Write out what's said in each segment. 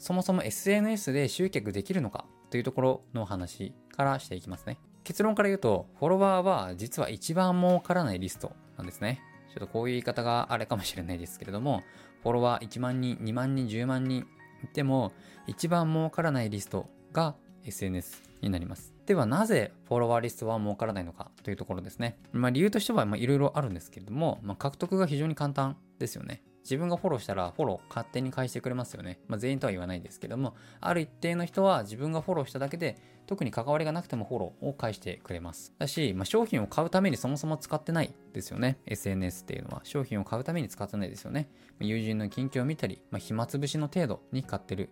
そもそも SNS で集客できるのかというところの話からしていきますね。結論から言うと、フォロワーは実は一番儲からないリストなんですね。ちょっとこういう言い方があれかもしれないですけれども、フォロワー1万人、2万人、10万人いても、一番儲からないリストが SNS になります。ではなぜフォロワーリストは儲からないのかというところですね。まあ理由としてはいろいろあるんですけれども、まあ、獲得が非常に簡単ですよね。自分がフォローしたらフォロー勝手に返してくれますよね。まあ、全員とは言わないですけども、ある一定の人は自分がフォローしただけで特に関わりがなくてもフォローを返してくれます。だし、まあ、商品を買うためにそもそも使ってないですよね。SNS っていうのは商品を買うために使ってないですよね。友人の近況を見たり、まあ、暇つぶしの程度に買ってる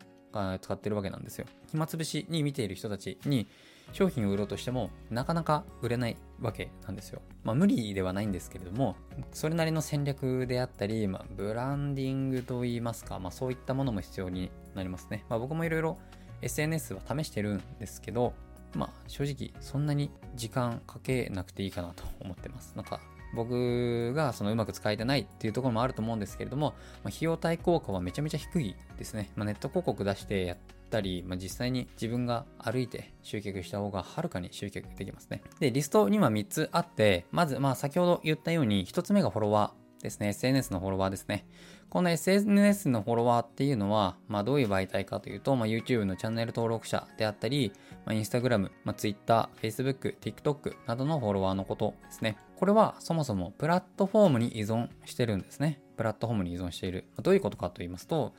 使ってるわけなんですよ。暇つぶしに見ている人たちに商品を売ろうとしてもなかなか売れないわけなんですよ。まあ無理ではないんですけれども、それなりの戦略であったり、まあ、ブランディングといいますか、まあそういったものも必要になりますね。まあ僕もいろいろ SNS は試してるんですけど、まあ正直そんなに時間かけなくていいかなと思ってます。なんか僕がそのうまく使えてないっていうところもあると思うんですけれども、まあ、費用対効果はめちゃめちゃ低いですね。まあ、ネット広告出してやったり、まあ、実際に自分が歩いて集客した方がはるかに集客できますね。で、リストには3つあって、まず、まあ先ほど言ったように1つ目がフォロワーですね。SNS のフォロワーですね。この SNS のフォロワーっていうのは、まあどういう媒体かというと、まあ YouTube のチャンネル登録者であったり、まあ Instagram、まあ Twitter、Facebook、TikTok などのフォロワーのことですね。これはそもそもプラットフォームに依存してるんですね。プラットフォームに依存している。どういうことかと言いますと、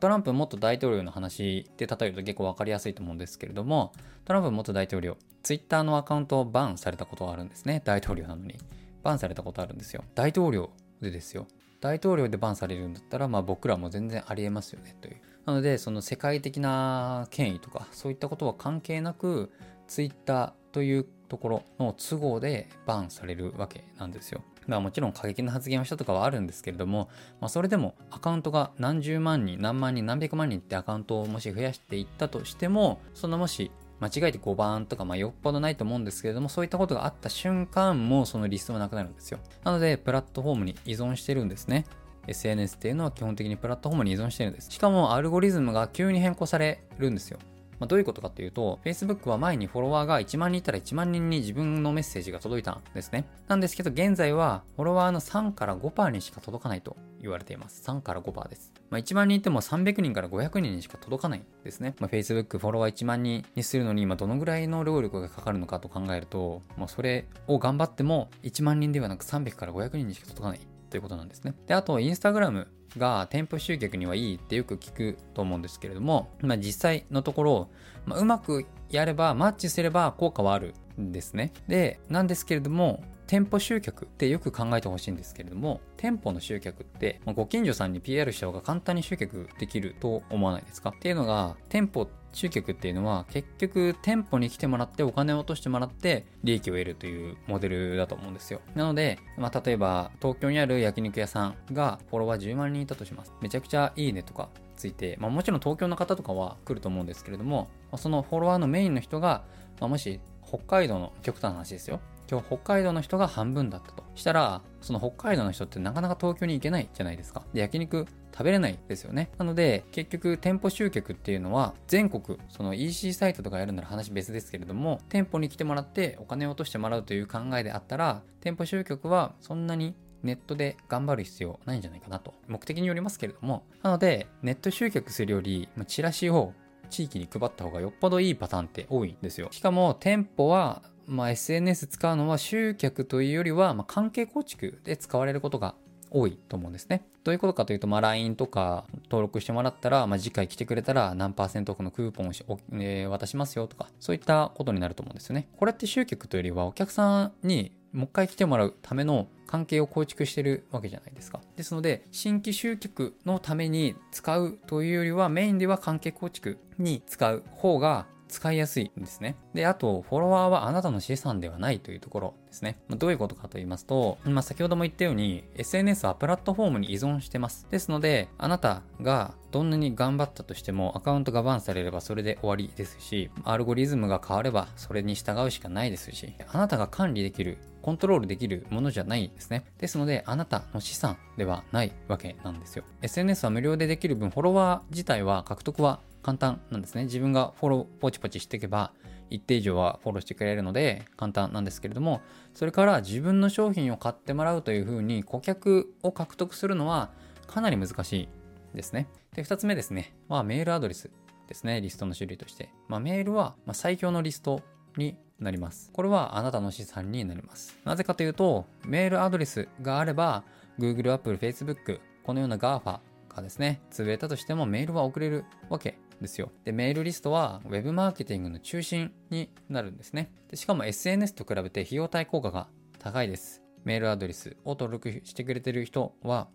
トランプ元大統領の話で例えると結構わかりやすいと思うんですけれども、トランプ元大統領、ツイッターのアカウントをバンされたことがあるんですね。大統領なのに。バンされたことあるんですよ。大統領でですよ。大統領でバンされるんだったら、まあ僕らも全然ありえますよねという。なので、その世界的な権威とか、そういったことは関係なく、ツイッターというところの都合でバンされるわけなんですよ。まあもちろん過激な発言をしたとかはあるんですけれども、まあそれでもアカウントが何十万人、何万人、何百万人ってアカウントをもし増やしていったとしても、そのもし間違えて5番とか、まあよっぽどないと思うんですけれども、そういったことがあった瞬間もそのリストはなくなるんですよ。なので、プラットフォームに依存してるんですね。SNS っていうのは基本的にプラットフォームに依存してるんです。しかもアルゴリズムが急に変更されるんですよ。まあ、どういうことかっていうと、Facebook は前にフォロワーが1万人いたら1万人に自分のメッセージが届いたんですね。なんですけど、現在はフォロワーの3から5%にしか届かないと言われています。3から5%です。まあ、1万人いても300人から500人にしか届かないんですね。まあ、Facebook フォロワー1万人にするのに今どのぐらいの労力がかかるのかと考えると、まあ、それを頑張っても1万人ではなく300から500人にしか届かないということなんですね。で、あと、インスタグラムが店舗集客にはいいってよく聞くと思うんですけれども、まあ、実際のところ、まあ、うまくやれば、マッチすれば効果はあるんですね。で、なんですけれども、店舗集客ってよく考えてほしいんですけれども、店舗の集客って、ま、ご近所さんに PR した方が簡単に集客できると思わないですか？っていうのが、店舗集客っていうのは結局店舗に来てもらってお金を落としてもらって利益を得るというモデルだと思うんですよ。なので、まあ、例えば東京にある焼肉屋さんがフォロワー10万人いたとします。めちゃくちゃいいねとかついて、まあ、もちろん東京の方とかは来ると思うんですけれども、そのフォロワーのメインの人が、まあ、もし北海道の極端な話ですよ。今日北海道の人が半分だったとしたら、その北海道の人ってなかなか東京に行けないじゃないですか。で、焼肉食べれないですよね。なので、結局店舗集客っていうのは全国、その EC サイトとかやるなら話別ですけれども、店舗に来てもらってお金を落としてもらうという考えであったら、店舗集客はそんなにネットで頑張る必要ないんじゃないかなと。目的によりますけれども。なので、ネット集客するより、チラシを地域に配った方がよっぽどいいパターンって多いんですよ。しかも店舗はまあ、SNS 使うのは集客というよりは、まあ、関係構築で使われることが多いと思うんですね。どういうことかというと、まあ、LINE とか登録してもらったら、まあ、次回来てくれたら何パーセントオフのクーポンをし、えー、渡しますよとか、そういったことになると思うんですよね。これって集客というよりは、お客さんにもう一回来てもらうための関係を構築してるわけじゃないですか。ですので、新規集客のために使うというよりは、メインでは関係構築に使う方が使いやすいんですね。で、あと、フォロワーはあなたの資産ではないというところですね。まあ、どういうことかと言いますと、まあ、先ほども言ったように、SNS はプラットフォームに依存してます。ですので、あなたがどんなに頑張ったとしても、アカウントがバンされればそれで終わりですし、アルゴリズムが変わればそれに従うしかないですし、あなたが管理できるコントロールできるものじゃないですね。ですので、あなたの資産ではないわけなんですよ。SNS は無料でできる分、フォロワー自体は獲得は簡単なんですね。自分がフォローポチポチしていけば、一定以上はフォローしてくれるので簡単なんですけれども、それから自分の商品を買ってもらうというふうに顧客を獲得するのはかなり難しいですね。で、二つ目ですね。はメールアドレスですね。リストの種類として。まあ、メールは最強のリストになります。これはあなたの資産になります。なぜかというと、メールアドレスがあれば、Google、Apple、Facebook、このような GAFA がですね、潰れたとしてもメールは送れるわけですよ。で、メールリストは Web マーケティングの中心になるんですね。でしかも SNS と比べて費用対効果が高いです。メールアドレスを登録してくれてる人は、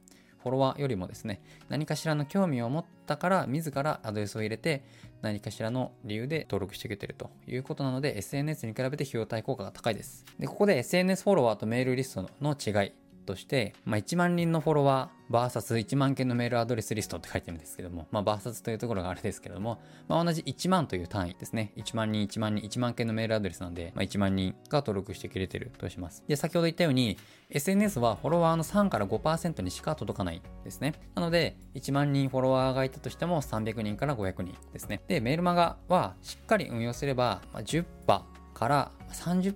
フォロワーよりもですね、何かしらの興味を持ったから自らアドレスを入れて何かしらの理由で登録してくれてるということなので SNS に比べて費用対効果が高いです。で、ここで SNS フォロワーとメールリストの違いとして、まあ、1万人のフォロワー VS1 万件のメールアドレスリストって書いてるんですけども、まあ、VS というところがあれですけども、まあ、同じ1万という単位ですね。1万人、1万人、1万件のメールアドレスなんで、まあ、1万人が登録してくれてるとします。で、先ほど言ったように、SNS はフォロワーの3から5%にしか届かないですね。なので、1万人フォロワーがいたとしても300人から500人ですね。で、メールマガはしっかり運用すれば、まあ、10%から30%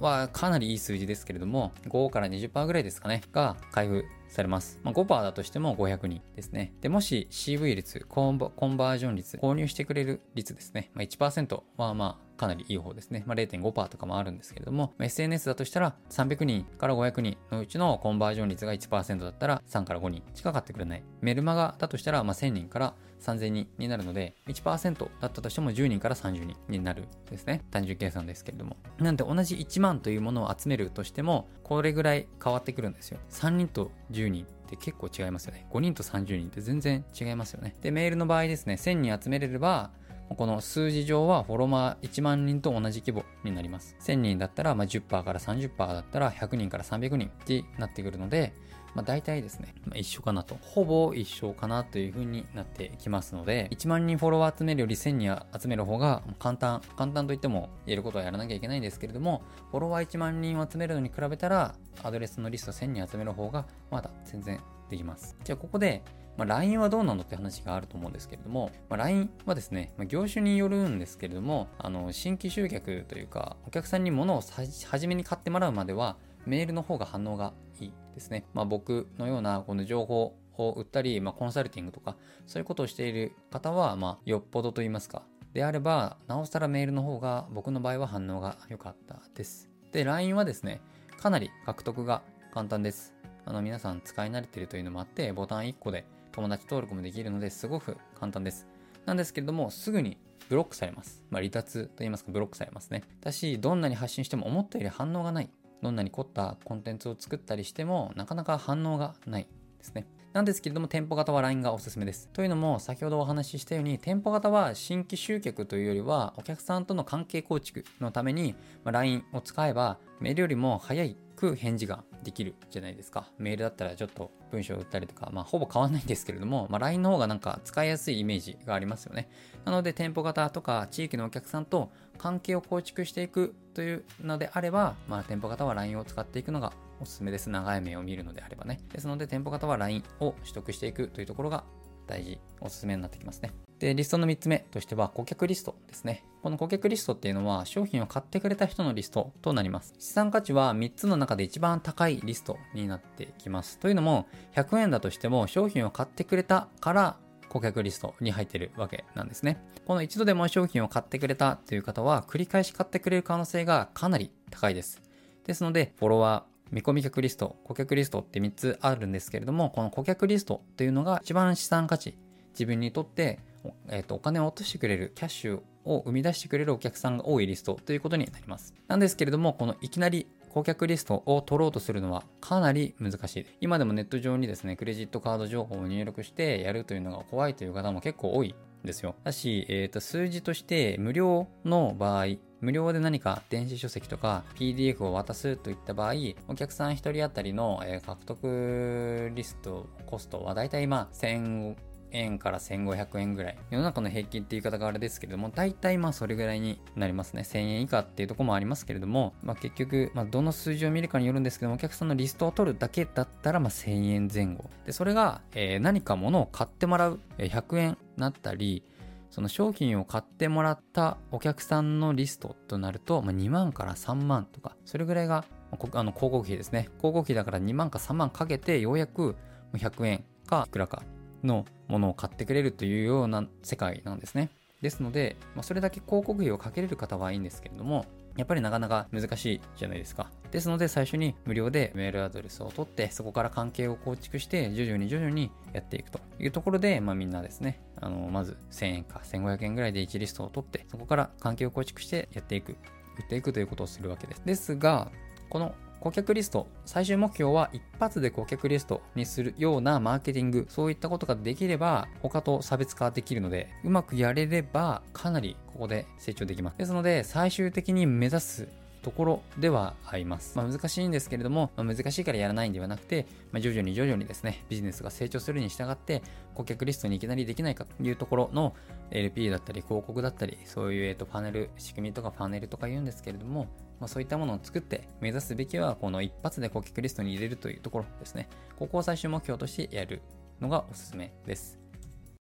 はかなりいい数字ですけれども、5から20%ぐらいですかね、が開封されます。まあ、5%だとしても500人ですね。で、もし CV 率、コンバージョン率、購入してくれる率ですね。まあ、1%はまあ、かなりいい方ですね。まあ、0.5%とかもあるんですけれども、SNS だとしたら300人から500人のうちのコンバージョン率が1%だったら3から5人しか買ってくれない。メルマガだとしたらまあ1000人から3000人になるので、1%だったとしても10人から30人になるですね。単純計算ですけれども。なんで同じ1万というものを集めるとしても、これぐらい変わってくるんですよ。3人と10人って結構違いますよね。5人と30人って全然違いますよね。で、メールの場合ですね、1000人集めれれば、この数字上はフォロワー1万人と同じ規模になります。1000人だったらまあ10%から30%だったら100人から300人ってなってくるので、まあ、大体ですね、まあ、一緒かなと。ほぼ一緒かなという風になってきますので、1万人フォロワー集めるより1000人集める方が簡単、簡単といってもやることはやらなきゃいけないんですけれども、フォロワー1万人を集めるのに比べたら、アドレスのリスト1000人集める方がまだ全然できます。じゃあここで、まあ、LINE はどうなのって話があると思うんですけれども、まあ、LINE はですね、まあ、業種によるんですけれども、あの、新規集客というか、お客さんに物を初めに買ってもらうまでは、メールの方が反応がいいですね。まあ、僕のようなこの情報を売ったり、まあ、コンサルティングとか、そういうことをしている方は、まあ、よっぽどと言いますか。であれば、なおさらメールの方が僕の場合は反応が良かったです。で、LINE はですね、かなり獲得が簡単です。あの、皆さん使い慣れてるというのもあって、ボタン1個で友達登録もできるのですごく簡単です。なんですけれども、すぐにブロックされます。まあ、離脱と言いますか、ブロックされますね。だし、どんなに発信しても思ったより反応がない。どんなに凝ったコンテンツを作ったりしても、なかなか反応がないですね。なんですけれども、店舗型は LINE がおすすめです。というのも、先ほどお話ししたように、店舗型は新規集客というよりは、お客さんとの関係構築のために、まあ、LINE を使えば、メールよりも早く返事ができるじゃないですか。メールだったらちょっと文章を打ったりとか、まあ、ほぼ変わんないんですけれども、まあ、LINE の方がなんか使いやすいイメージがありますよね。なので、店舗型とか地域のお客さんと関係を構築していくというのであれば、まあ、店舗型は LINE を使っていくのがおすすめです。長い目を見るのであればね。ですので、店舗型は LINE を取得していくというところが大事、おすすめになってきますね。で、リストの3つ目としては、顧客リストですね。この顧客リストっていうのは、商品を買ってくれた人のリストとなります。資産価値は3つの中で一番高いリストになってきます。というのも、100円だとしても、商品を買ってくれたから顧客リストに入ってるわけなんですね。この一度でも商品を買ってくれたという方は、繰り返し買ってくれる可能性がかなり高いです。ですので、フォロワー、見込み客リスト、顧客リストって3つあるんですけれども、この顧客リストというのが一番資産価値、自分にとって、えーと、お金を落としてくれるキャッシュを生み出してくれるお客さんが多いリストということになります。なんですけれども、このいきなり顧客リストを取ろうとするのはかなり難しい。今でもネット上にですね、クレジットカード情報を入力してやるというのが怖いという方も結構多いですよ。だし、えっ、と、数字として無料の場合、無料で何か電子書籍とか PDF を渡すといった場合、お客さん1人当たりの獲得リスト、コストはだいたいまあ1000円から1500円ぐらい。世の中の平均っていう言い方があれですけれども、大体まあそれぐらいになりますね。1000円以下っていうとこもありますけれども、まあ結局、まあどの数字を見るかによるんですけども、お客さんのリストを取るだけだったらまあ1000円前後。で、それが、えー、何か物を買ってもらう、えー、100円なったり、その商品を買ってもらったお客さんのリストとなると、まあ、2万から3万とか、それぐらいが、あの広告費ですね。広告費だから2万か3万かけて、ようやく100円かいくらかのものを買ってくれるというような世界なんですね。ですので、まあ、それだけ広告費をかけれる方はいいんですけれども、やっぱりなかなか難しいじゃないですか。ですので最初に無料でメールアドレスを取ってそこから関係を構築して徐々に徐々にやっていくというところで、まあ、みんなですね、あのまず1000円か1500円ぐらいで1リストを取ってそこから関係を構築してやっていく、売っていくということをするわけです。ですが、この顧客リスト、最終目標は一発で顧客リストにするようなマーケティング、そういったことができれば、他と差別化できるので、うまくやれれば、かなりここで成長できます。ですので、最終的に目指すところではあります。まあ、難しいんですけれども、まあ、難しいからやらないんではなくて、まあ、徐々に徐々にですね、ビジネスが成長するに従って、顧客リストにいきなりできないかというところの LP だったり、広告だったり、そういう、えっと、パネル、仕組みとかパネルとか言うんですけれども、まあ、そういったものを作って目指すべきはこの一発で顧客リストに入れるというところですね。ここを最終目標としてやるのがおすすめです。